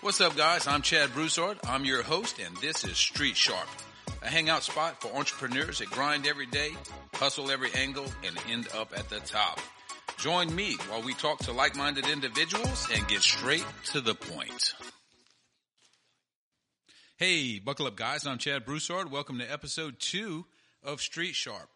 What's up, guys? I'm Chad Broussard. I'm your host, and this is Street Sharp, a hangout spot for entrepreneurs that grind every day, hustle every angle, and end up at the top. Join me while we talk to like-minded individuals and get straight to the point. Hey, buckle up, guys. I'm Chad Broussard. Welcome to episode two of Street Sharp.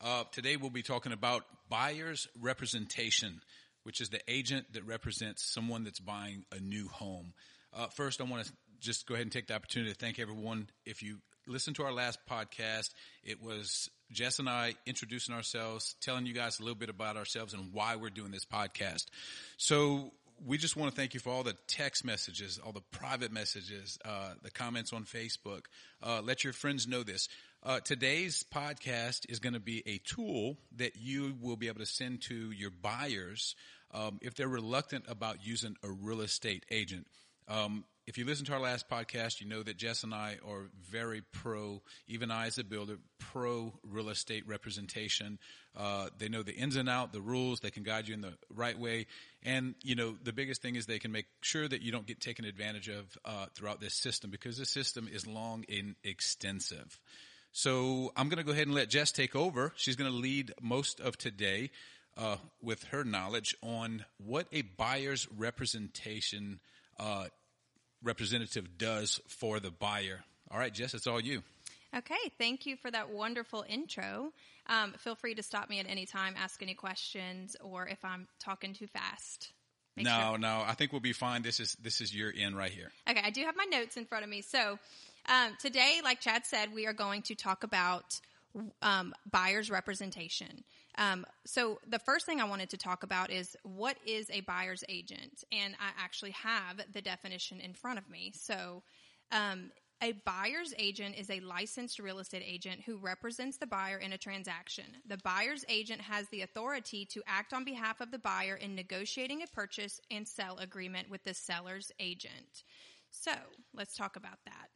Uh, today we'll be talking about buyer's representation, which is the agent that represents someone that's buying a new home. Uh, first, I want to just go ahead and take the opportunity to thank everyone. If you listened to our last podcast, it was Jess and I introducing ourselves, telling you guys a little bit about ourselves and why we're doing this podcast. So we just want to thank you for all the text messages, all the private messages, uh, the comments on Facebook. Uh, let your friends know this. Uh, today's podcast is going to be a tool that you will be able to send to your buyers um, if they're reluctant about using a real estate agent. Um, if you listen to our last podcast, you know that Jess and I are very pro, even I as a builder, pro real estate representation. Uh, they know the ins and out, the rules. They can guide you in the right way. And, you know, the biggest thing is they can make sure that you don't get taken advantage of uh, throughout this system because this system is long and extensive. So I'm going to go ahead and let Jess take over. She's going to lead most of today uh, with her knowledge on what a buyer's representation uh, representative does for the buyer. All right, Jess, it's all you. Okay, thank you for that wonderful intro. Um, feel free to stop me at any time, ask any questions, or if I'm talking too fast. No, sure. no, I think we'll be fine. This is this is your end right here. Okay, I do have my notes in front of me. So um, today, like Chad said, we are going to talk about um, buyer's representation. Um, so the first thing I wanted to talk about is what is a buyer's agent, and I actually have the definition in front of me. So. Um, a buyer's agent is a licensed real estate agent who represents the buyer in a transaction. The buyer's agent has the authority to act on behalf of the buyer in negotiating a purchase and sell agreement with the seller's agent. So let's talk about that.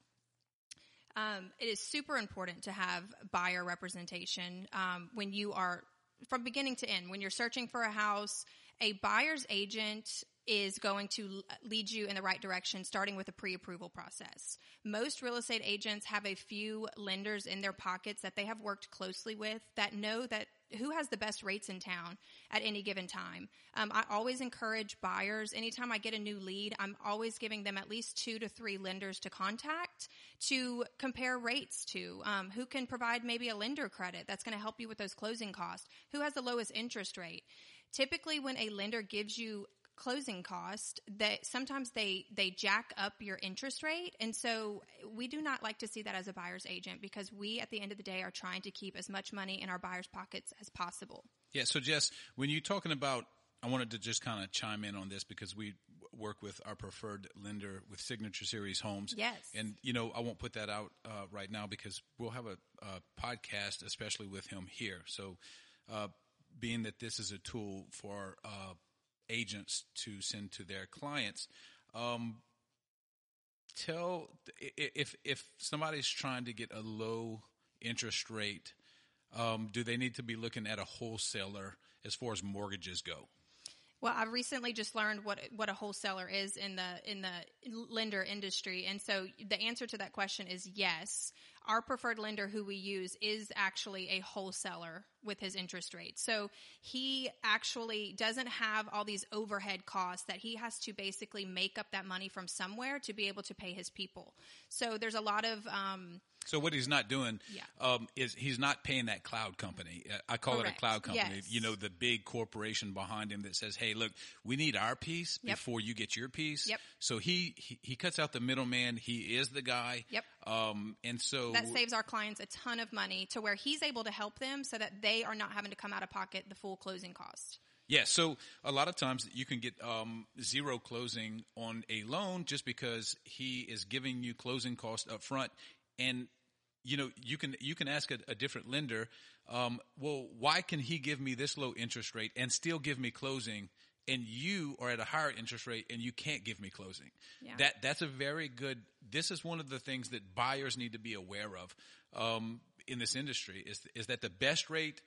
Um, it is super important to have buyer representation um, when you are from beginning to end. When you're searching for a house, a buyer's agent is going to lead you in the right direction, starting with a pre-approval process. Most real estate agents have a few lenders in their pockets that they have worked closely with that know that who has the best rates in town at any given time. Um, I always encourage buyers. Anytime I get a new lead, I'm always giving them at least two to three lenders to contact to compare rates to. Um, who can provide maybe a lender credit that's going to help you with those closing costs? Who has the lowest interest rate? Typically, when a lender gives you closing cost that sometimes they they jack up your interest rate. And so we do not like to see that as a buyer's agent because we at the end of the day are trying to keep as much money in our buyers pockets as possible. Yeah. So jess when you're talking about i wanted to just kind of chime in on this because we work with our preferred lender with signature series homes. Yes. And you know i won't put that out uh, right now because we'll have a, a, podcast especially with him here. So uh, being that this is a tool for uh, agents to send to their clients. Um, tell if if somebody's trying to get a low interest rate, um, do they need to be looking at a wholesaler as far as mortgages go? Well, I've recently just learned what what a wholesaler is in the in the lender industry, and so the answer to that question is yes our preferred lender who we use is actually a wholesaler with his interest rate. So he actually doesn't have all these overhead costs that he has to basically make up that money from somewhere to be able to pay his people. So there's a lot of, um, so what he's not doing yeah. um, is he's not paying that cloud company. I call Correct. it a cloud company. Yes. You know, the big corporation behind him that says, "Hey, look, we need our piece yep. before you get your piece." Yep. So he, he, he cuts out the middleman. He is the guy. Yep. Um, and so that saves our clients a ton of money to where he's able to help them so that they are not having to come out of pocket the full closing cost. Yeah, so a lot of times you can get um, zero closing on a loan just because he is giving you closing costs up front, and you know you can you can ask a, a different lender, um, well, why can he give me this low interest rate and still give me closing? and you are at a higher interest rate and you can't give me closing. Yeah. That that's a very good. This is one of the things that buyers need to be aware of um, in this industry is is that the best rate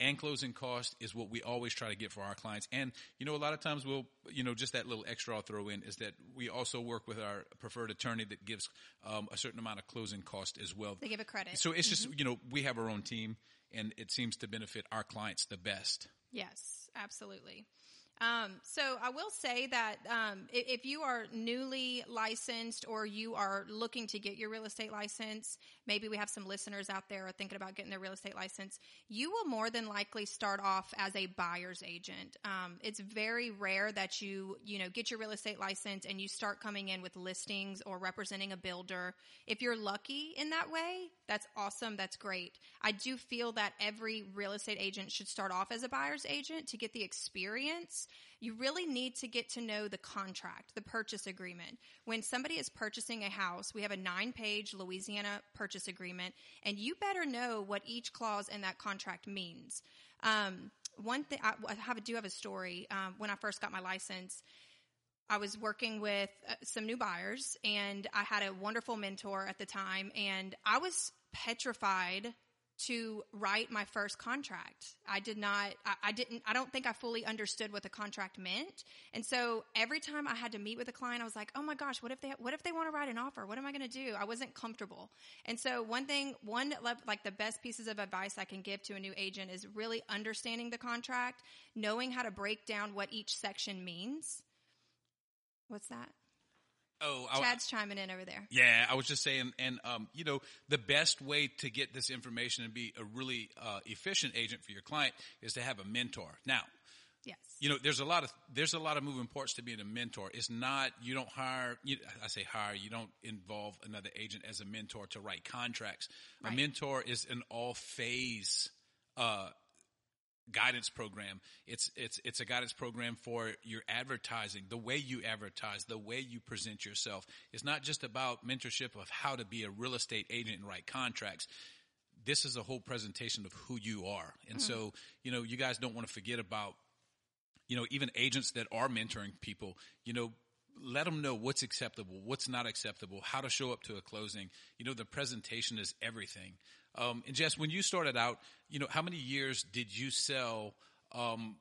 and closing cost is what we always try to get for our clients. And, you know, a lot of times we'll, you know, just that little extra I'll throw in is that we also work with our preferred attorney that gives um, a certain amount of closing cost as well. They give a credit. So it's just, you know, we have our own team and it seems to benefit our clients the best. Yes, absolutely. Um, so I will say that um, if, if, you are newly licensed or you are looking to get your real estate license, maybe we have some listeners out there are thinking about getting their real estate license. You will more than likely start off as a buyer's agent. Um, it's very rare that you you know get your real estate license and you start coming in with listings or representing a builder. If you're lucky in that way, that's awesome. That's great. I do feel that every real estate agent should start off as a buyer's agent to get the experience you really need to get to know the contract, the purchase agreement. When somebody is purchasing a house, we have a nine page Louisiana purchase agreement, and you better know what each clause in that contract means. Um, one thing, I, have, do have a story. Um, when I first got my license, I was working with uh, some new buyers and I had a wonderful mentor at the time and I was petrified to write my first contract. I did not, I, I, didn't, I don't think I fully understood what the contract meant. And so every time I had to meet with a client, I was like, oh my gosh, what if they, what if they want to write an offer? What am I going to do? I wasn't comfortable. And so one thing, one, like the best pieces of advice I can give to a new agent is really understanding the contract, knowing how to break down what each section means. What's that? Oh, Chad's I, chiming in over there. Yeah, I was just saying, and um, you know, the best way to get this information and be a really uh, efficient agent for your client is to have a mentor. Now, yes, you know, there's a lot of there's a lot of moving parts to being a mentor. It's not you don't hire. You, I say hire. You don't involve another agent as a mentor to write contracts. Right. A mentor is an all phase. Uh, guidance program. It's, it's, it's a guidance program for your advertising, the way you advertise, the way you present yourself. It's not just about mentorship of how to be a real estate agent and write contracts. This is a whole presentation of who you are. And mm-hmm. so, you know, you guys don't want to forget about, you know, even agents that are mentoring people, you know, let them know what's acceptable, what's not acceptable, how to show up to a closing. You know, the presentation is everything. Um, and Jess, when you started out, you know, how many years did you sell um,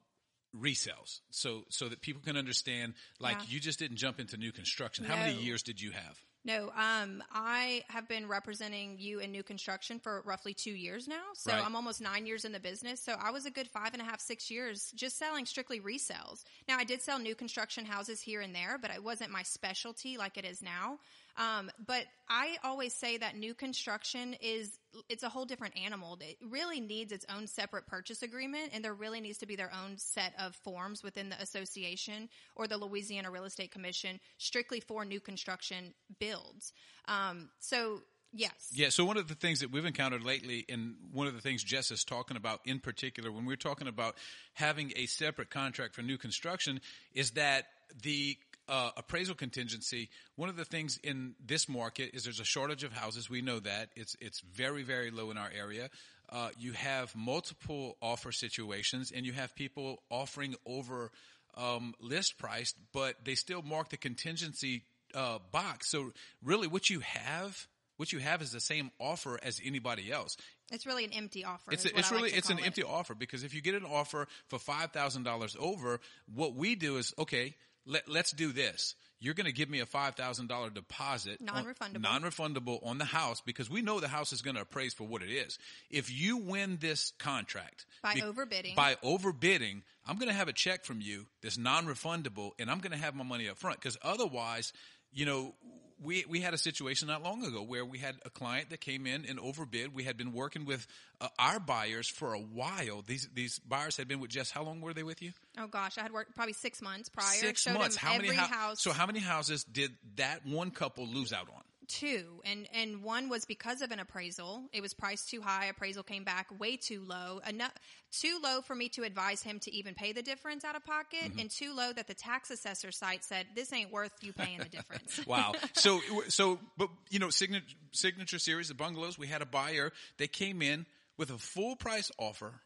resales? So so that people can understand, like yeah. you just didn't jump into new construction. No. How many years did you have? No, um, I have been representing you in new construction for roughly two years now. So right. I'm almost nine years in the business. So I was a good five and a half, six years just selling strictly resales. Now I did sell new construction houses here and there, but it wasn't my specialty like it is now. Um, but I always say that new construction is, it's a whole different animal. It really needs its own separate purchase agreement and there really needs to be their own set of forms within the association or the Louisiana Real Estate Commission strictly for new construction builds. Um, so Yes. Yeah. So one of the things that we've encountered lately, and one of the things Jess is talking about in particular, when we're talking about having a separate contract for new construction, is that the uh, appraisal contingency, one of the things in this market is there's a shortage of houses. We know that it's it's very very low in our area. Uh, you have multiple offer situations, and you have people offering over um, list price, but they still mark the contingency uh, box. So really, what you have. What you have is the same offer as anybody else. It's really an empty offer. It's, a, it's really like it's an it. empty offer because if you get an offer for five thousand dollars over, what we do is okay let, let's do this. You're going to give me a $5,000 deposit. Non-refundable. On, non-refundable on the house because we know the house is going to appraise for what it is. If you win this contract. By be, overbidding. By overbidding, I'm going to have a check from you that's non-refundable and I'm going to have my money up front because otherwise, you know, we we had a situation not long ago where we had a client that came in and overbid. We had been working with uh, our buyers for a while. These these buyers had been with Jess. How long were they with you? Oh gosh, I had worked probably six months prior. Six Showed months. How many ho- house? So how many houses did that one couple lose out on? Two and and one was because of an appraisal. It was priced too high appraisal came back way too low. Enough too low for me to advise him to even pay the difference out of pocket mm-hmm. and too low that the tax assessor site said this ain't worth you paying the difference. Wow. So so but you know signature signature series of bungalows we had a buyer. They came in with a full price offer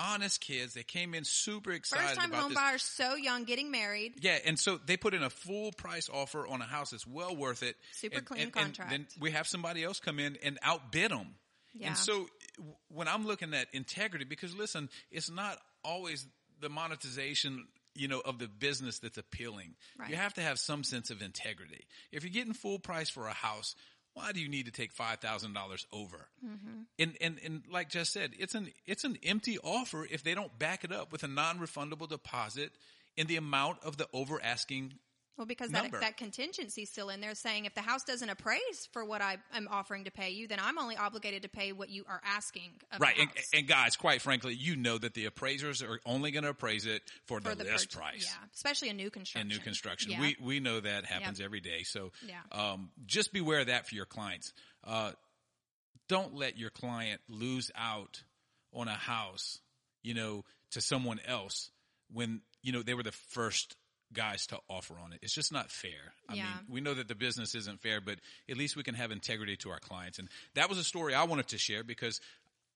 honest kids. They came in super excited. First time home buyers, so young, getting married. Yeah, and so they put in a full price offer on a house that's well worth it. Super and, clean and, contract. And then we have somebody else come in and outbid them. Yeah. And so when I'm looking at integrity, because listen, it's not always the monetization you know, of the business that's appealing. Right. You have to have some sense of integrity. If you're getting full price for a house, why do you need to take five thousand dollars over? Mm-hmm. And and and like Jess said, it's an it's an empty offer if they don't back it up with a non-refundable deposit in the amount of the over asking Well, because that, number. that contingency is still in there saying if the house doesn't appraise for what I am offering to pay you, then I'm only obligated to pay what you are asking of right. And, and guys, quite frankly, you know that the appraisers are only going to appraise it for, for the, the list purchase- price. Yeah, especially in new construction. in new construction. Yeah. We we know that happens every day. So Yeah. um, just beware of that for your clients. Uh, don't let your client lose out on a house, you know, to someone else when you know they were the first guys to offer on it. It's just not fair. I Yeah. mean, we know that the business isn't fair, but at least we can have integrity to our clients. And that was a story I wanted to share because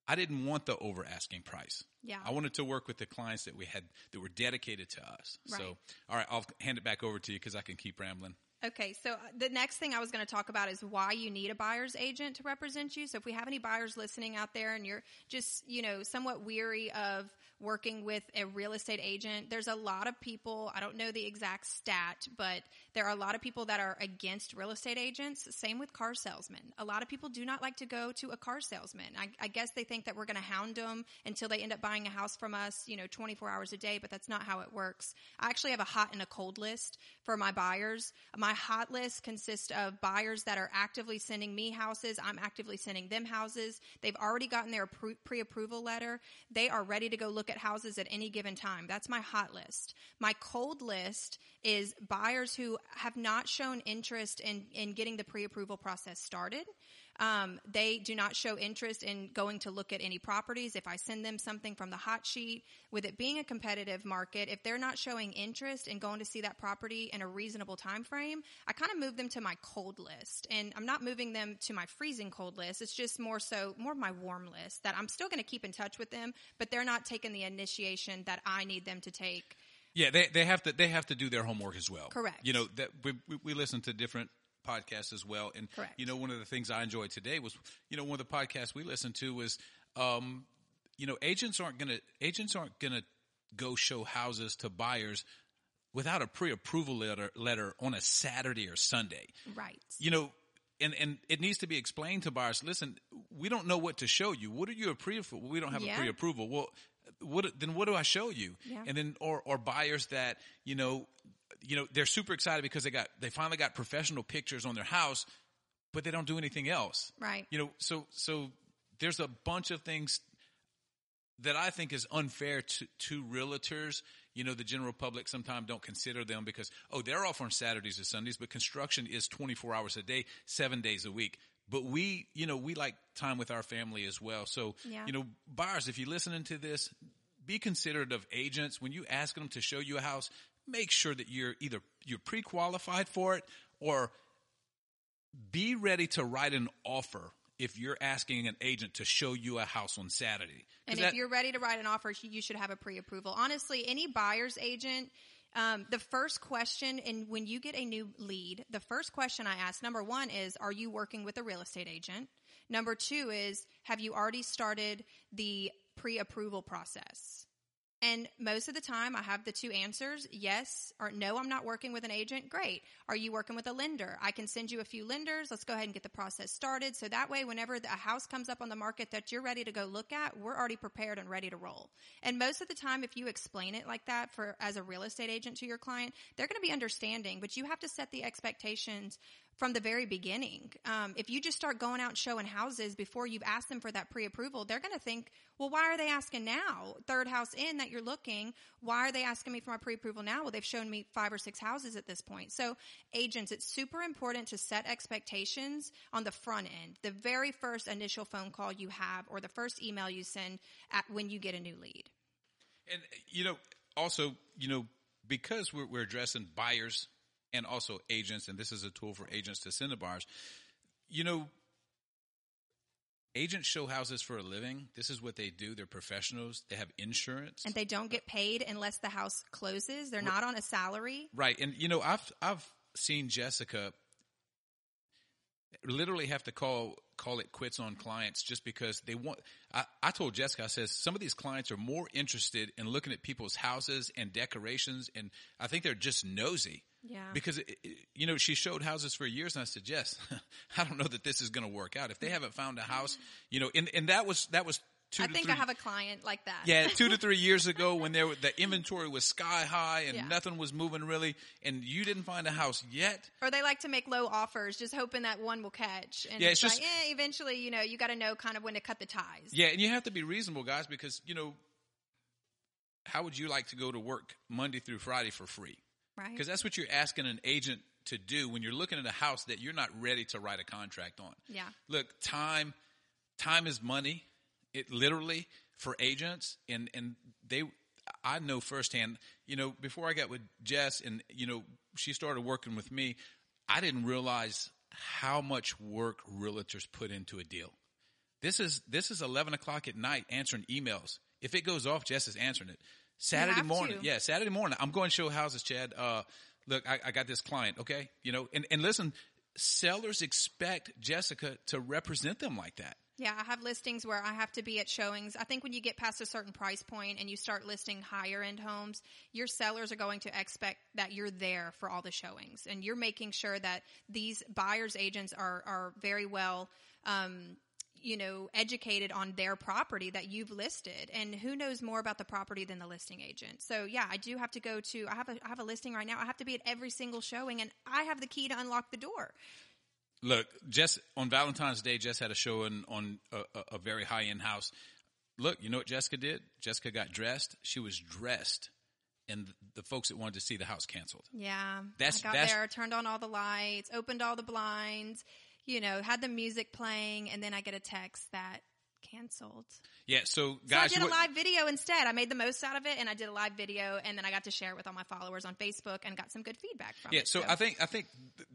I didn't want the over asking price. Yeah. I wanted to work with the clients that we had that were dedicated to us. Right. So, all right, I'll hand it back over to you because I can keep rambling. Okay, so uh, the next thing I was going to talk about is why you need a buyer's agent to represent you. So if we have any buyers listening out there and you're just, you know, somewhat weary of working with a real estate agent, there's a lot of people, I don't know the exact stat, but there are a lot of people that are against real estate agents. Same with car salesmen. A lot of people do not like to go to a car salesman. I, I guess they think that we're going to hound them until they end up buying a house from us, you know, 24 hours a day, but that's not how it works. I actually have a hot and a cold list for my buyers. My hot list consists of buyers that are actively sending me houses. I'm actively sending them houses. They've already gotten their pre-approval letter. They are ready to go look at houses at any given time. That's my hot list. My cold list is buyers who have not shown interest in, in getting the pre-approval process started. Um, they do not show interest in going to look at any properties. If I send them something from the hot sheet, with it being a competitive market, if they're not showing interest in going to see that property in a reasonable time frame, I kind of move them to my cold list. And I'm not moving them to my freezing cold list. It's just more so more of my warm list that I'm still going to keep in touch with them, but they're not taking the initiation that I need them to take. Yeah, they they have to they have to do their homework as well. Correct. You know that we we, we listen to different podcasts as well, and Correct. you know one of the things I enjoyed today was you know one of the podcasts we listened to was um you know agents aren't gonna agents aren't gonna go show houses to buyers without a pre-approval letter letter on a Saturday or Sunday. Right. you know, and and it needs to be explained to buyers. Listen, we don't know what to show you. What are you a pre? We don't have Yeah. a pre-approval. Well, what then? What do I show you? Yeah. And then or or buyers that you know, you know, they're super excited because they got they finally got professional pictures on their house, but they don't do anything else. Right. You know, so so there's a bunch of things that I think is unfair to, to realtors. You know, the general public sometimes don't consider them because, oh, they're off on Saturdays or Sundays, but construction is 24 hours a day, seven days a week. But we, you know, we like time with our family as well. So, Yeah. you know, buyers, if you're listening to this, be considerate of agents. When you ask them to show you a house, make sure that you're either, you're pre-qualified for it or be ready to write an offer if you're asking an agent to show you a house on Saturday. And that- if you're ready to write an offer, you should have a pre-approval. Honestly, any buyer's agent, um, the first question, and when you get a new lead, the first question I ask, number one is, are you working with a real estate agent? Number two is, have you already started the pre-approval process? And most of the time, I have the two answers yes or no, I'm not working with an agent. Great. Are you working with a lender? I can send you a few lenders. Let's go ahead and get the process started. So that way, whenever a house comes up on the market that you're ready to go look at, we're already prepared and ready to roll. And most of the time, if you explain it like that for as a real estate agent to your client, they're going to be understanding, but you have to set the expectations from the very beginning. Um, if you just start going out and showing houses before you've asked them for that pre-approval, they're going to think, well, why are they asking now? Third house in that you're looking, why are they asking me for my pre-approval now? Well, they've shown me five or six houses at this point. So agents, it's super important to set expectations on the front end. The very first initial phone call you have or the first email you send at when you get a new lead. And you know, also, you know, because we're, we're addressing buyers and also agents, and this is a tool for agents to send to buyers. You know, agents show houses for a living. This is what they do. They're professionals. They have insurance, And they don't get paid unless the house closes. They're not on a salary. right? And you know, I've I've seen Jessica literally have to call call it quits on clients just because they want. I, I told Jessica, I says some of these clients are more interested in looking at people's houses and decorations, and I think they're just nosy. Yeah. Because it, it- you know she showed houses for years, and I said, yes, I don't know that this is going to work out if they haven't found a house. You know, and and that was that was two I think three. I have a client like that. Yeah, two to three years ago when there were, the inventory was sky high and Yeah. nothing was moving really, and you didn't find a house yet. Or they like to make low offers, just hoping that one will catch. And Yeah, it's, it's like, just- eh, eventually, you know, you got to know kind of when to cut the ties. Yeah, and you have to be reasonable, guys, because you know, how would you like to go to work Monday through Friday for free? Right. Because that's what you're asking an agent to do when you're looking at a house that you're not ready to write a contract on. Yeah. Look, time, time is money. It literally for agents, and and they, I know firsthand. You know, before I got with Jess, and you know, she started working with me. I didn't realize how much work realtors put into a deal. This is this is eleven o'clock at night answering emails. If it goes off, Jess is answering it. Saturday morning, to. yeah, Saturday morning. I'm going to show houses, Chad. Uh, look, I, I got this client. Okay, you know, and and listen, sellers expect Jessica to represent them like that. Yeah, I have listings where I have to be at showings. I think when you get past a certain price point and you start listing higher end homes, your sellers are going to expect that you're there for all the showings and you're making sure that these buyers agents are are very well um, you know, educated on their property that you've listed, and who knows more about the property than the listing agent. So, yeah, I do have to go to. I have a I have a listing right now. I have to be at every single showing, and I have the key to unlock the door. Look, Jess on Valentine's Day, Jess had a showing on a, a, a very high end house. Look, you know what Jessica did? Jessica got dressed. She was dressed, and the folks that wanted to see the house canceled. Yeah. That's- I got that's- there, turned on all the lights, opened all the blinds, you know, had the music playing, and then I get a text that canceled. Yeah, so So I did a what- live video instead. I made the most out of it and I did a live video and then I got to share it with all my followers on Facebook and got some good feedback from Yeah, it. so I think I think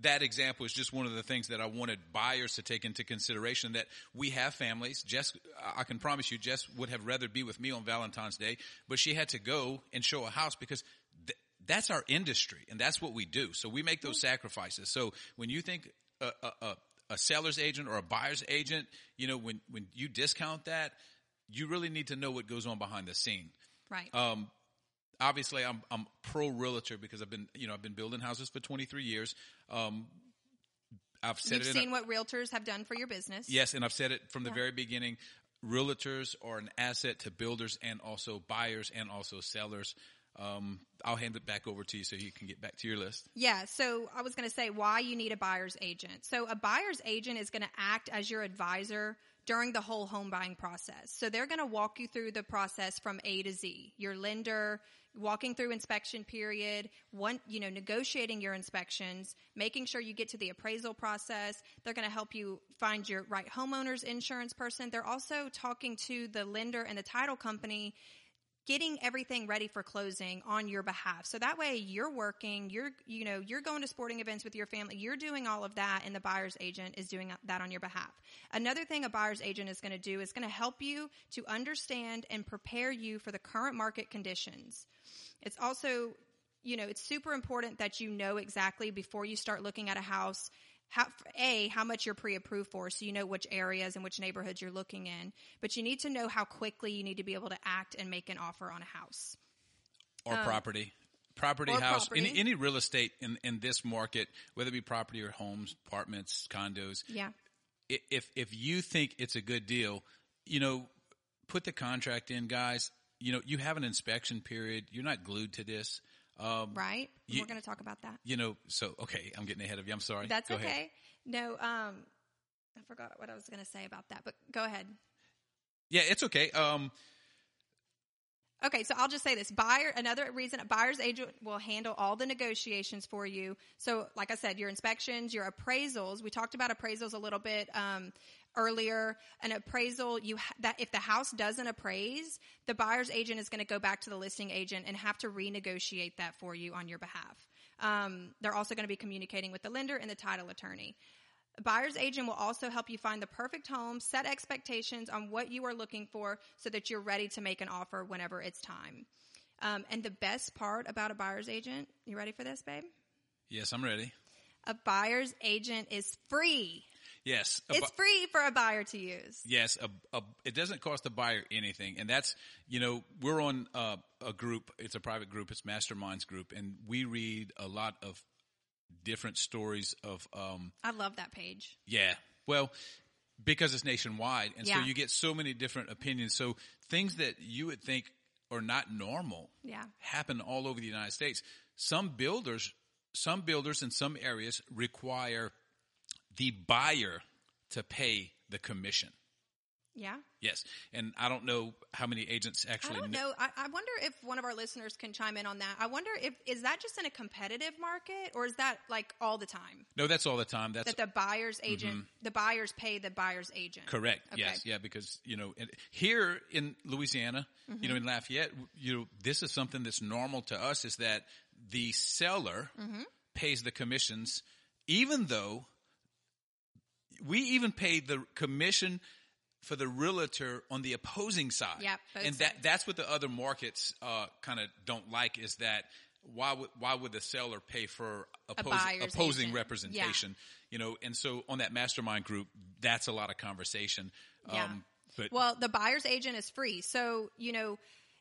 that example is just one of the things that I wanted buyers to take into consideration. That we have families. Jess, I can promise you, Jess would have rather be with me on Valentine's Day, but she had to go and show a house because th- that's our industry and that's what we do. So we make those mm-hmm. sacrifices. So when you think a, a, a, a seller's agent or a buyer's agent, you know, when when you discount that, you really need to know what goes on behind the scene right. um, obviously I'm I'm pro realtor because I've been you know I've been building houses for 23 years. Um, I've said You've it. in a- seen what realtors have done for your business. yes, and I've said it from the very beginning. Realtors are an asset to builders and also buyers and also sellers. Um, I'll hand it back over to you so you can get back to your list. Yeah, so I was going to say why you need a buyer's agent. So a buyer's agent is going to act as your advisor during the whole home buying process. So they're going to walk you through the process from A to Z. Your lender, walking through inspection period, one, you know, negotiating your inspections, making sure you get to the appraisal process. They're going to help you find your right homeowner's insurance person. They're also talking to the lender and the title company getting everything ready for closing on your behalf. So that way you're working, you're you know, you're going to sporting events with your family, you're doing all of that and the buyer's agent is doing that on your behalf. Another thing a buyer's agent is going to do is going to help you to understand and prepare you for the current market conditions. It's also you know, it's super important that you know exactly before you start looking at a house how, a how much you're pre-approved for so you know which areas and which neighborhoods you're looking in but you need to know how quickly you need to be able to act and make an offer on a house or property. Property, Um, or house, property. Any, any real estate in, in this market, whether it be property or homes, apartments, condos, yeah if if you think it's a good deal, you know, put the contract in, guys. You know, you have an inspection period. You're not glued to this. Um, right You- we're going to talk about that you know, so okay, I'm getting ahead of you. I'm sorry. that's Go okay ahead. no um i forgot what i was going to say about that but go ahead Yeah, it's okay. Um, Okay, so I'll just say this. Buyer, another reason a buyer's agent will handle all the negotiations for you. So, like I said, your inspections, your appraisals. We talked about appraisals a little bit um, earlier. An appraisal, you ha- that if the house doesn't appraise, the buyer's agent is going to go back to the listing agent and have to renegotiate that for you on your behalf. Um, they're also going to be communicating with the lender and the title attorney. A buyer's agent will also help you find the perfect home, set expectations on what you are looking for so that you're ready to make an offer whenever it's time. Um, and the best part about a buyer's agent, you ready for this, babe? yes, I'm ready. A buyer's agent is free. Yes. A It's free for a buyer to use. Yes, a, a, it doesn't cost the buyer anything, and that's you know we're on uh, a group. It's a private group. It's Masterminds group, and we read a lot of different stories of um, I love that page. yeah. Well, because it's nationwide, and so you get so many different opinions. So things that you would think are not normal Yeah. happen all over the United States. Some builders, some builders in some areas require the buyer to pay the commission. Yeah. Yes, and I don't know how many agents I actually. don't know. I, I wonder if one of our listeners can chime in on that. I wonder if is that just in a competitive market or is that like all the time No, that's all the time. That's that the buyer's agent, mm-hmm. the buyers pay the buyer's agent. correct. Okay. Yes, yeah, because you know, here in Louisiana, you mm-hmm. know, in Lafayette, you know, this is something that's normal to us. Is that the seller mm-hmm. pays the commissions, even though we even pay the commission for the realtor on the opposing side. And that sides. that's what the other markets uh, kind of don't like is that why would why would the seller pay for opposing, opposing agent. representation? You know, and so on that mastermind group, that's a lot of conversation. Yeah. Um, but Well, the buyer's agent is free. So, you know,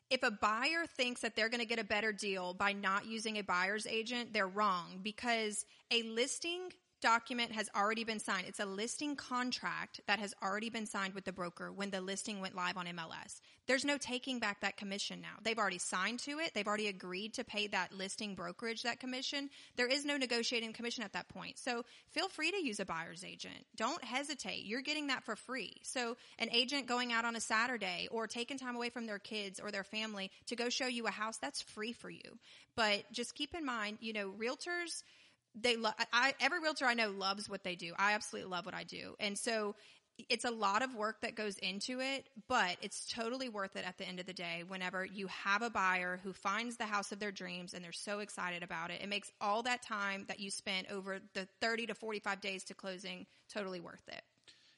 if a buyer thinks that they're going to get a better deal by not using a buyer's agent, they're wrong because a listing document has already been signed. It's a listing contract that has already been signed with the broker when the listing went live on MLS. There's no taking back that commission now. They've already signed to it. They've already agreed to pay that listing brokerage that commission. There is no negotiating commission at that point. So feel free to use a buyer's agent. Don't hesitate. You're getting that for free. So an agent going out on a Saturday or taking time away from their kids or their family to go show you a house, that's free for you. But just keep in mind, you know, realtors, they love, I, every realtor I know loves what they do. I absolutely love what I do. And so it's a lot of work that goes into it, but it's totally worth it at the end of the day whenever you have a buyer who finds the house of their dreams and they're so excited about it. It makes all that time that you spent over the 30 to 45 days to closing totally worth it.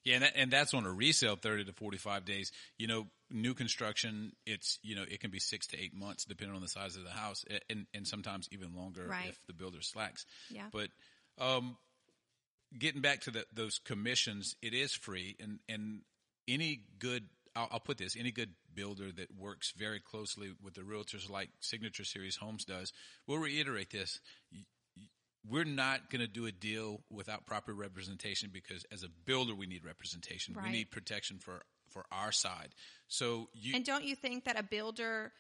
Yeah, and, that, and that's on a resale, thirty to forty-five days. You know, new construction, it's you know it can be six to eight months depending on the size of the house, and and sometimes even longer Right. if the builder slacks. Yeah. But um, getting back to the, those commissions, it is free, and and any good, I'll, I'll put this, any good builder that works very closely with the realtors like Signature Series Homes does, will reiterate this. We're not going to do a deal without proper representation because as a builder, we need representation. Right. We need protection for, for our side. So you, And don't you think that a builder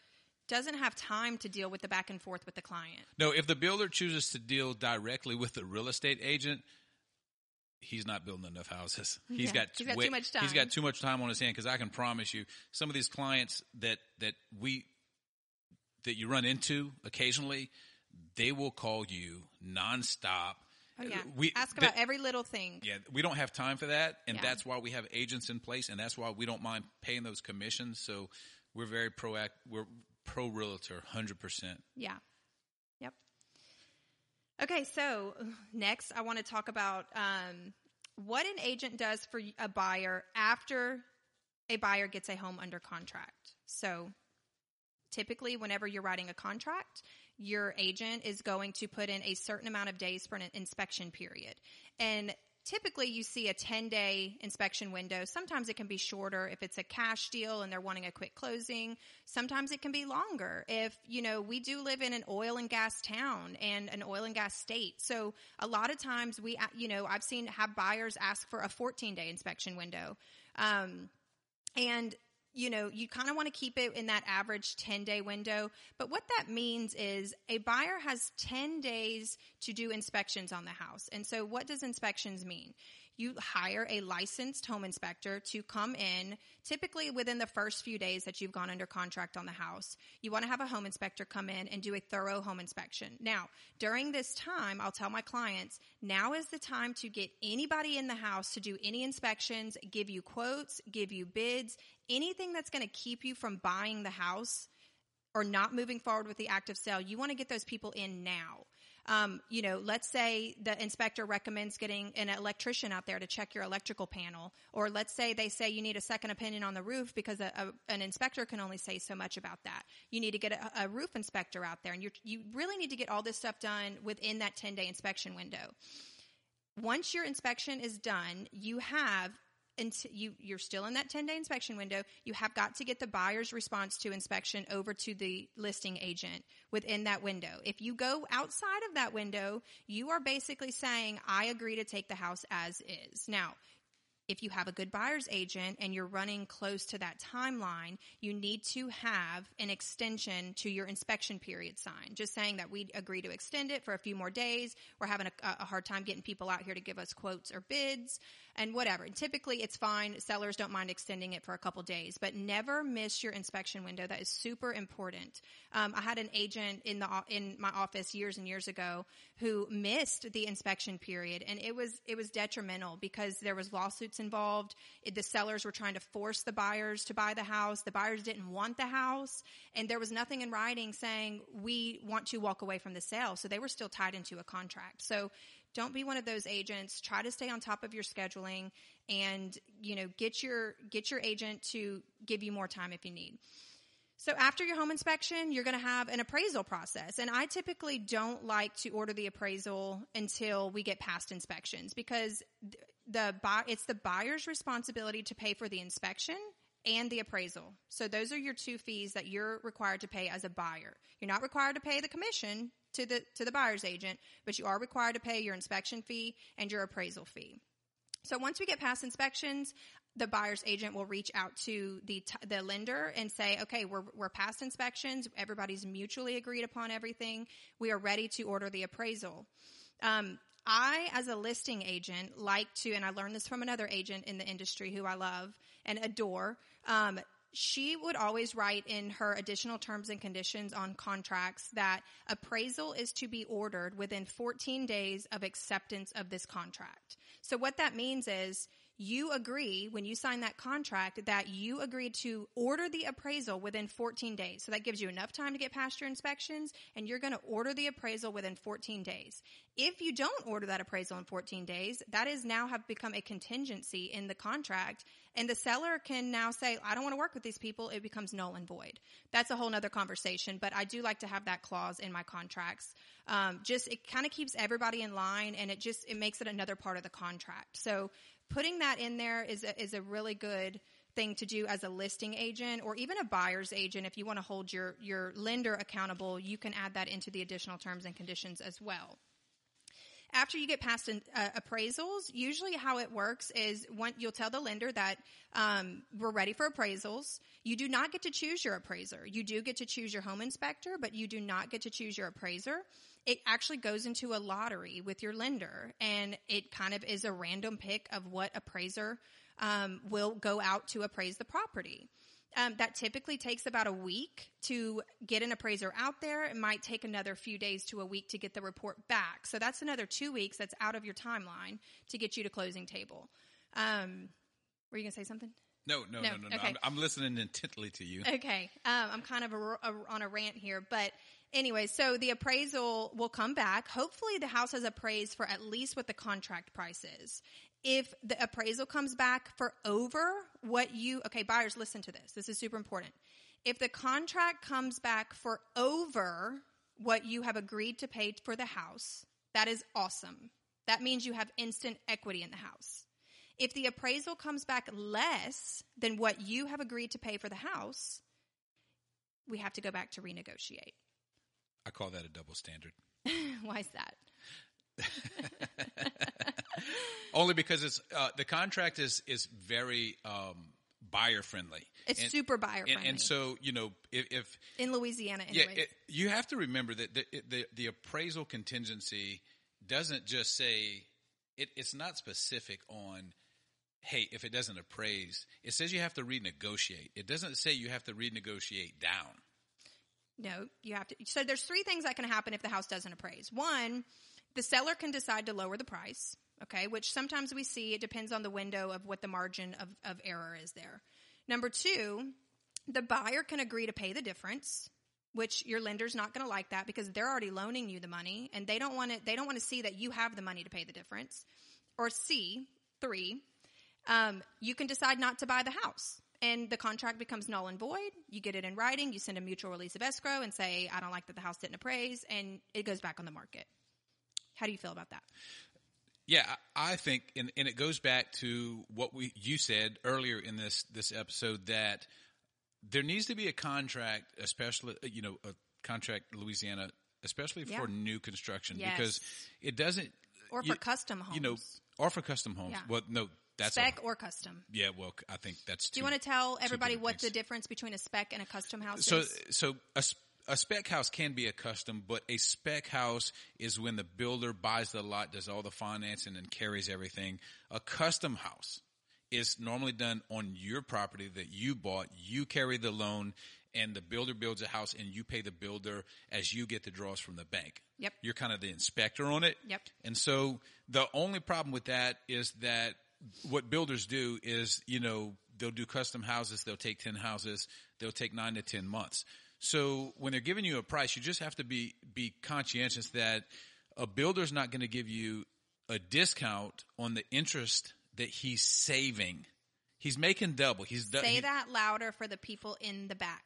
doesn't have time to deal with the back and forth with the client? no, if the builder chooses to deal directly with the real estate agent, he's not building enough houses. He's Yeah, got he's got way- too much He's time. got too much time on his hand because I can promise you, some of these clients that that we that you run into occasionally, they will call you nonstop. Oh yeah. We Ask that- about every little thing. yeah, we don't have time for that, and Yeah. that's why we have agents in place, and that's why we don't mind paying those commissions. So we're very proact. We're pro realtor, hundred percent. Yeah. Yep. Okay, so next I want to talk about um, what an agent does for a buyer after a buyer gets a home under contract. So typically, whenever you're writing a contract, your agent is going to put in a certain amount of days for an inspection period. And typically you see a 10 day inspection window. Sometimes it can be shorter if it's a cash deal and they're wanting a quick closing. Sometimes it can be longer if, you know, we do live in an oil and gas town and an oil and gas state. So a lot of times we, you know, I've seen have buyers ask for a 14 day inspection window. Um, and you know, you kind of want to keep it in that average 10 day window. But what that means is a buyer has 10 days to do inspections on the house. And so what does inspections mean? You hire a licensed home inspector to come in typically within the first few days that you've gone under contract on the house. You want to have a home inspector come in and do a thorough home inspection. Now, during this time, I'll tell my clients, now is the time to get anybody in the house to do any inspections, give you quotes, give you bids, anything that's going to keep you from buying the house or not moving forward with the active sale. You want to get those people in now. Um, you know, let's say the inspector recommends getting an electrician out there to check your electrical panel, or let's say they say you need a second opinion on the roof because a, a, an inspector can only say so much about that. You need to get a, a roof inspector out there, and you you really need to get all this stuff done within that ten day inspection window. once your inspection is done, you have and you you're still in that 10 day inspection window you have got to get the buyer's response to inspection over to the listing agent within that window if you go outside of that window you are basically saying i agree to take the house as is now if you have a good buyer's agent and you're running close to that timeline, you need to have an extension to your inspection period sign. Just saying that we agree to extend it for a few more days. We're having a, a hard time getting people out here to give us quotes or bids and whatever. And typically it's fine. Sellers don't mind extending it for a couple days, but never miss your inspection window. That is super important. Um, I had an agent in the in my office years and years ago who missed the inspection period, and it was it was detrimental because there was lawsuits involved. It, the sellers were trying to force the buyers to buy the house. The buyers didn't want the house, and there was nothing in writing saying we want to walk away from the sale. So they were still tied into a contract. So don't be one of those agents. Try to stay on top of your scheduling and, you know, get your, get your agent to give you more time if you need. So after your home inspection, you're going to have an appraisal process. And I typically don't like to order the appraisal until we get past inspections because the it's the buyer's responsibility to pay for the inspection and the appraisal. So those are your two fees that you're required to pay as a buyer. You're not required to pay the commission to the to the buyer's agent, but you are required to pay your inspection fee and your appraisal fee. So once we get past inspections, the buyer's agent will reach out to the the lender and say, "Okay, we're we're past inspections. Everybody's mutually agreed upon everything. We are ready to order the appraisal." Um, I, as a listing agent, like to, and I learned this from another agent in the industry who I love and adore. Um, she would always write in her additional terms and conditions on contracts that appraisal is to be ordered within 14 days of acceptance of this contract. So what that means is you agree when you sign that contract that you agreed to order the appraisal within 14 days. So that gives you enough time to get past your inspections and you're going to order the appraisal within 14 days. If you don't order that appraisal in 14 days, that is now have become a contingency in the contract and the seller can now say, I don't want to work with these people. It becomes null and void. That's a whole nother conversation, but I do like to have that clause in my contracts. Um, just, it kind of keeps everybody in line and it just, it makes it another part of the contract. So putting that in there is a, is a really good thing to do as a listing agent or even a buyer's agent if you want to hold your your lender accountable you can add that into the additional terms and conditions as well after you get past an, uh, appraisals, usually how it works is one, you'll tell the lender that um, we're ready for appraisals. You do not get to choose your appraiser. You do get to choose your home inspector, but you do not get to choose your appraiser it actually goes into a lottery with your lender and it kind of is a random pick of what appraiser um, will go out to appraise the property. Um, that typically takes about a week to get an appraiser out there. It might take another few days to a week to get the report back. So that's another two weeks that's out of your timeline to get you to closing table. Um, were you going to say something? No, no, no, no, no. no. Okay. I'm, I'm, listening intently to you. Okay. Um, I'm kind of a, a, on a rant here, but anyway, so the appraisal will come back. Hopefully the house has appraised for at least what the contract price is. If the appraisal comes back for over what you, okay, buyers, listen to this. This is super important. If the contract comes back for over what you have agreed to pay for the house, that is awesome. That means you have instant equity in the house. If the appraisal comes back less than what you have agreed to pay for the house, we have to go back to renegotiate. I call that a double standard. Why is that? Only because it's uh, the contract is is very um, buyer friendly. It's and, super buyer friendly, and, and, so you know if, if in Louisiana, anyways. yeah, it, you have to remember that the, the, the appraisal contingency doesn't just say it, it's not specific on. Hey, if it doesn't appraise, it says you have to renegotiate. It doesn't say you have to renegotiate down. No, you have to. So there's three things that can happen if the house doesn't appraise. One, the seller can decide to lower the price, okay, which sometimes we see. It depends on the window of what the margin of, of error is there. Number two, the buyer can agree to pay the difference, which your lender's not going to like that because they're already loaning you the money and they don't want to, they don't want to see that you have the money to pay the difference. Or C, three, um, you can decide not to buy the house and the contract becomes null and void. You get it in writing, you send a mutual release of escrow and say, I don't like that the house didn't appraise, and it goes back on the market. How do you feel about that? Yeah, I think, and, and it goes back to what we you said earlier in this this episode that there needs to be a contract, especially uh, you know a contract Louisiana, especially Yeah. for new construction Yes. because it doesn't Or you- for custom homes. you know, or for custom homes. Yeah. Well, no, that's a- spec or custom. yeah. Well, I think that's. Do you want to tell everybody what the difference between a spec and a custom house So, is? so a spec house can be a custom, but a spec house is when the builder buys the lot, does all the financing, and carries everything. A custom house is normally done on your property that you bought. You carry the loan, and the builder builds a house, and you pay the builder as you get the draws from the bank. Yep. You're kind of the inspector on it. Yep. And so the only problem with that is that what builders do is, you know, they'll do custom houses. They'll take 10 houses. They'll take nine to 10 months. So when they're giving you a price, you just have to be, be conscientious that a builder's not going to give you a discount on the interest that he's saving. He's making double. He's do- Say he- that louder for the people in the back.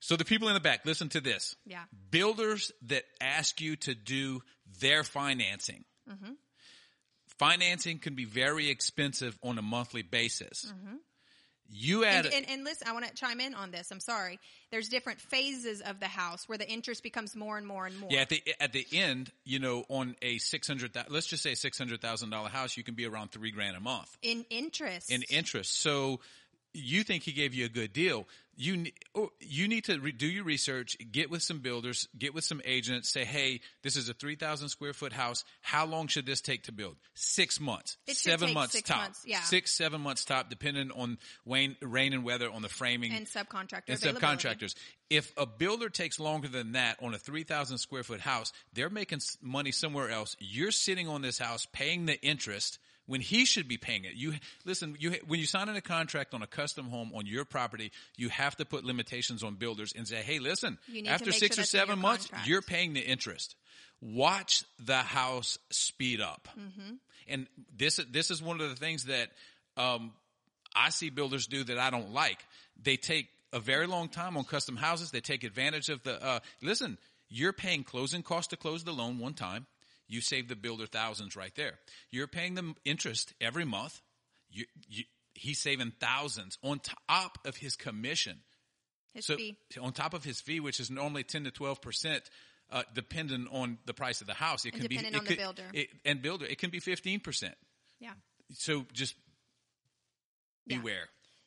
So the people in the back, listen to this. Yeah. Builders that ask you to do their financing. Mm-hmm. Financing can be very expensive on a monthly basis. Mm-hmm. You add, And, and, and listen, I want to chime in on this. I'm sorry. There's different phases of the house where the interest becomes more and more and more. yeah, at the at the end, you know, on a six hundred, let's just say six hundred thousand dollar house, you can be around three grand a month. In interest. in interest. So you think he gave you a good deal. You oh, you need to re- do your research, get with some builders, get with some agents, say, "Hey, this is a 3,000 square foot house. How long should this take to build? 6 months. It should 7 take months six top. months, yeah. 6 7 months top depending on rain, rain and weather on the framing and subcontractor and subcontractors. If a builder takes longer than that on a 3,000 square foot house, they're making money somewhere else. You're sitting on this house paying the interest when he should be paying it. You listen, you when you sign in a contract on a custom home on your property, you have to put limitations on builders and say, "Hey, listen, You need to after 6 sure or that's in your 7 months, contract. you're paying the interest." Watch the house speed up. Mm-hmm. And this this is one of the things that um, I see builders do that I don't like. They take a very long time on custom houses. They take advantage of the, uh, listen, you're paying closing costs to close the loan one time. You save the builder thousands right there. You're paying them interest every month. You, you, he's saving thousands on top of his commission. His So fee. on top of his fee, which is normally 10 to 12 percent, uh, depending on the price of the house, it And can be, it on the could- builder. it- and builder, it can be 15 percent. Yeah. So just Yeah.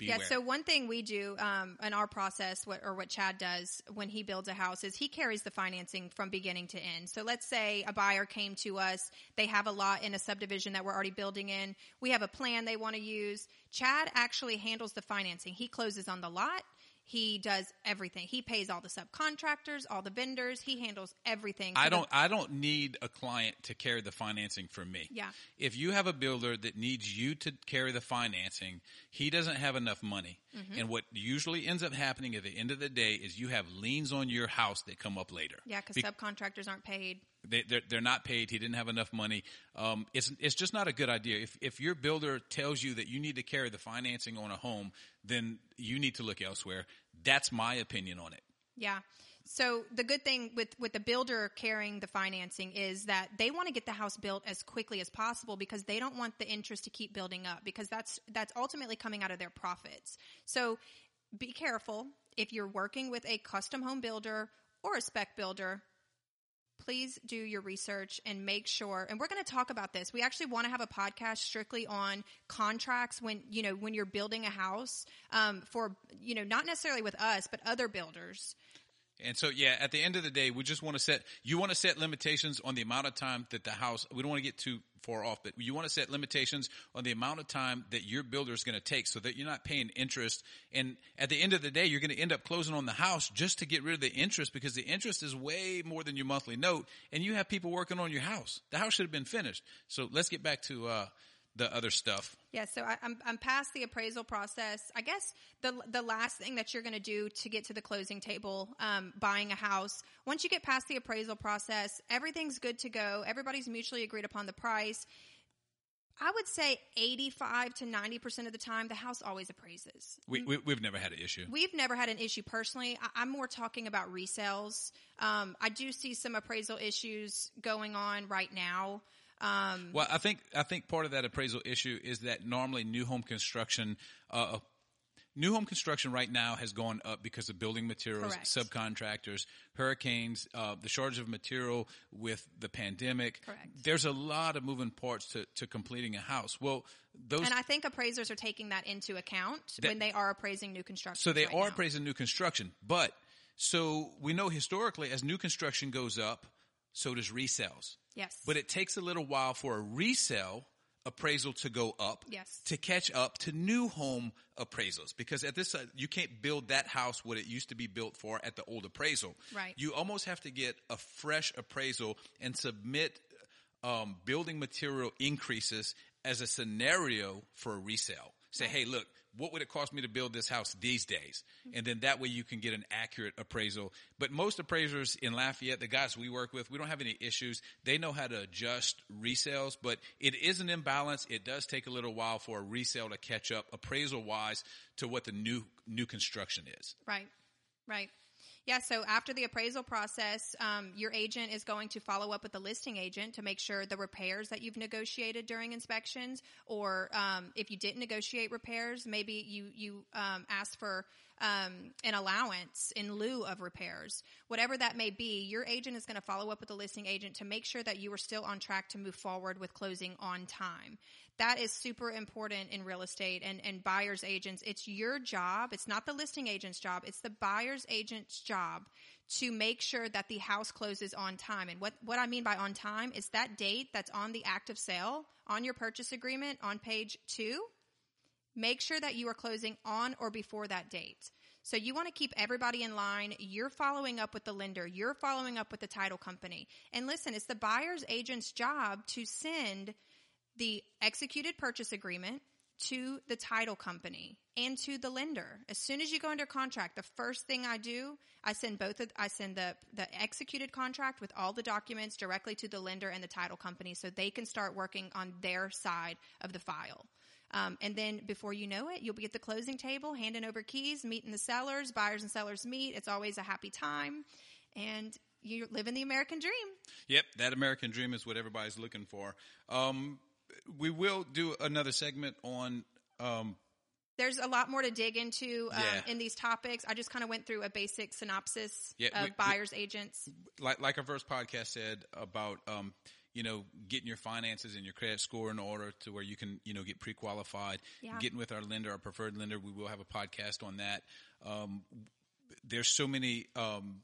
Beware. Yeah. So one thing we do um, in our process, what, or what Chad does when he builds a house, is he carries the financing from beginning to end. So let's say a buyer came to us, they have a lot in a subdivision that we're already building in. We have a plan they want to use. Chad actually handles the financing. He closes on the lot. He does everything. He pays all the subcontractors, all the vendors. He handles everything. I don't. I don't need a client to carry the financing for me. Yeah. If you have a builder that needs you to carry the financing, he doesn't have enough money. Mm-hmm. And what usually ends up happening at the end of the day is you have liens on your house that come up later. yeah, because Be- subcontractors aren't paid. They, they're, they're not paid. He didn't have enough money. Um, it's it's just not a good idea. If if your builder tells you that you need to carry the financing on a home, then you need to look elsewhere. That's my opinion on it. Yeah. So the good thing with with the builder carrying the financing is that they want to get the house built as quickly as possible because they don't want the interest to keep building up because that's that's ultimately coming out of their profits. So be careful if you're working with a custom home builder or a spec builder. Please do your research and make sure. And we're going to talk about this. We actually want to have a podcast strictly on contracts when you know when you're building a house um, for you know not necessarily with us but other builders. And so, yeah, at the end of the day, we just want to set, you want to set limitations on the amount of time that the house, we don't want to get too far off, but you want to set limitations on the amount of time that your builder is going to take so that you're not paying interest. And at the end of the day, you're going to end up closing on the house just to get rid of the interest because the interest is way more than your monthly note. And you have people working on your house. The house should have been finished. So let's get back to, uh, the other stuff. Yeah, so I, I'm I'm past the appraisal process. I guess the the last thing that you're going to do to get to the closing table, um, buying a house. Once you get past the appraisal process, everything's good to go. Everybody's mutually agreed upon the price. I would say 85 to 90 percent of the time, the house always appraises. We, we, we've never had an issue. We've never had an issue personally. I, I'm more talking about resales. Um, I do see some appraisal issues going on right now. Um, Well, I think I think part of that appraisal issue is that normally new home construction, uh, new home construction right now has gone up because of building materials, Correct. subcontractors, hurricanes, uh, the shortage of material with the pandemic. Correct. There's a lot of moving parts to, to completing a house. Well, those and I think appraisers are taking that into account That- when they are appraising new construction. So they right are now. appraising new construction, but so we know historically as new construction goes up, so does resales. Yes. But it takes a little while for a resale appraisal to go up Yes. to catch up to new home appraisals because at this uh, you can't build that house what it used to be built for at the old appraisal. Right. You almost have to get a fresh appraisal and submit um, building material increases as a scenario for a resale. Say, hey, look, what would it cost me to build this house these days? And then that way you can get an accurate appraisal. But most appraisers in Lafayette, the guys we work with, we don't have any issues. They know how to adjust resales, but it is an imbalance. It does take a little while for a resale to catch up appraisal wise to what the new, new construction is. Right, right. Yeah, so after the appraisal process, um, your agent is going to follow up with the listing agent to make sure the repairs that you've negotiated during inspections, or um, if you didn't negotiate repairs, maybe you you um, asked for um, an allowance in lieu of repairs. Whatever that may be, your agent is going to follow up with the listing agent to make sure that you are still on track to move forward with closing on time. That is super important in real estate and, and buyer's agents. It's your job. It's not the listing agent's job. It's the buyer's agent's job to make sure that the house closes on time. And what, what I mean by on time is that date that's on the act of sale on your purchase agreement on page two. Make sure that you are closing on or before that date. So you want to keep everybody in line. You're following up with the lender. You're following up with the title company. And listen, it's the buyer's agent's job to send the executed purchase agreement to the title company and to the lender. As soon as you go under contract, the first thing I do, I send both of, I send the, the executed contract with all the documents directly to the lender and the title company so they can start working on their side of the file. Um, and then before you know it, you'll be at the closing table, handing over keys, meeting the sellers, buyers and sellers meet. It's always a happy time. And you're living the American dream. Yep, that American dream is what everybody's looking for. Um, we will do another segment on um, There's a lot more to dig into um, Yeah. in these topics. I just kind of went through a basic synopsis Yeah, of we- we- buyers agents. like like our first podcast said about um, you know getting your finances and your credit score in order to where you can you know get pre-qualified Yeah. getting with our lender our preferred lender we will have a podcast on that um, there's so many um,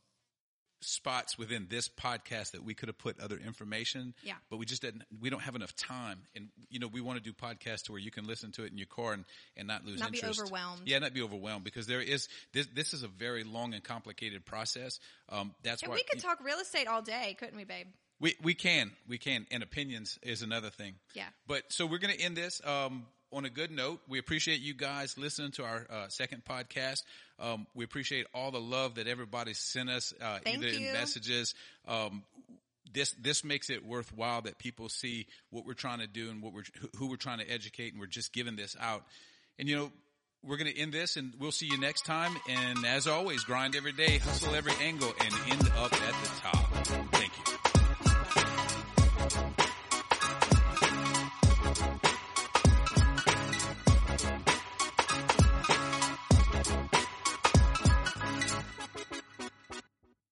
spots within this podcast that we could have put other information Yeah. but we just didn't we don't have enough time and you know we want to do podcasts to where you can listen to it in your car and, and not lose Not be overwhelmed. yeah not be overwhelmed because there is this this is a very long and complicated process um, that's And why we could talk real estate all day, couldn't we, babe? We we can we can and opinions is another thing. Yeah. But so we're going to end this um, on a good note. We appreciate you guys listening to our uh, second podcast. Um, we appreciate all the love that everybody sent us, uh, either in messages. Um, this this makes it worthwhile that people see what we're trying to do and what we're who- we're trying to educate, and we're just giving this out. And you know. We're going to end this and we'll see you next time. And as always, grind every day, hustle every angle, and end up at the top. Thank you.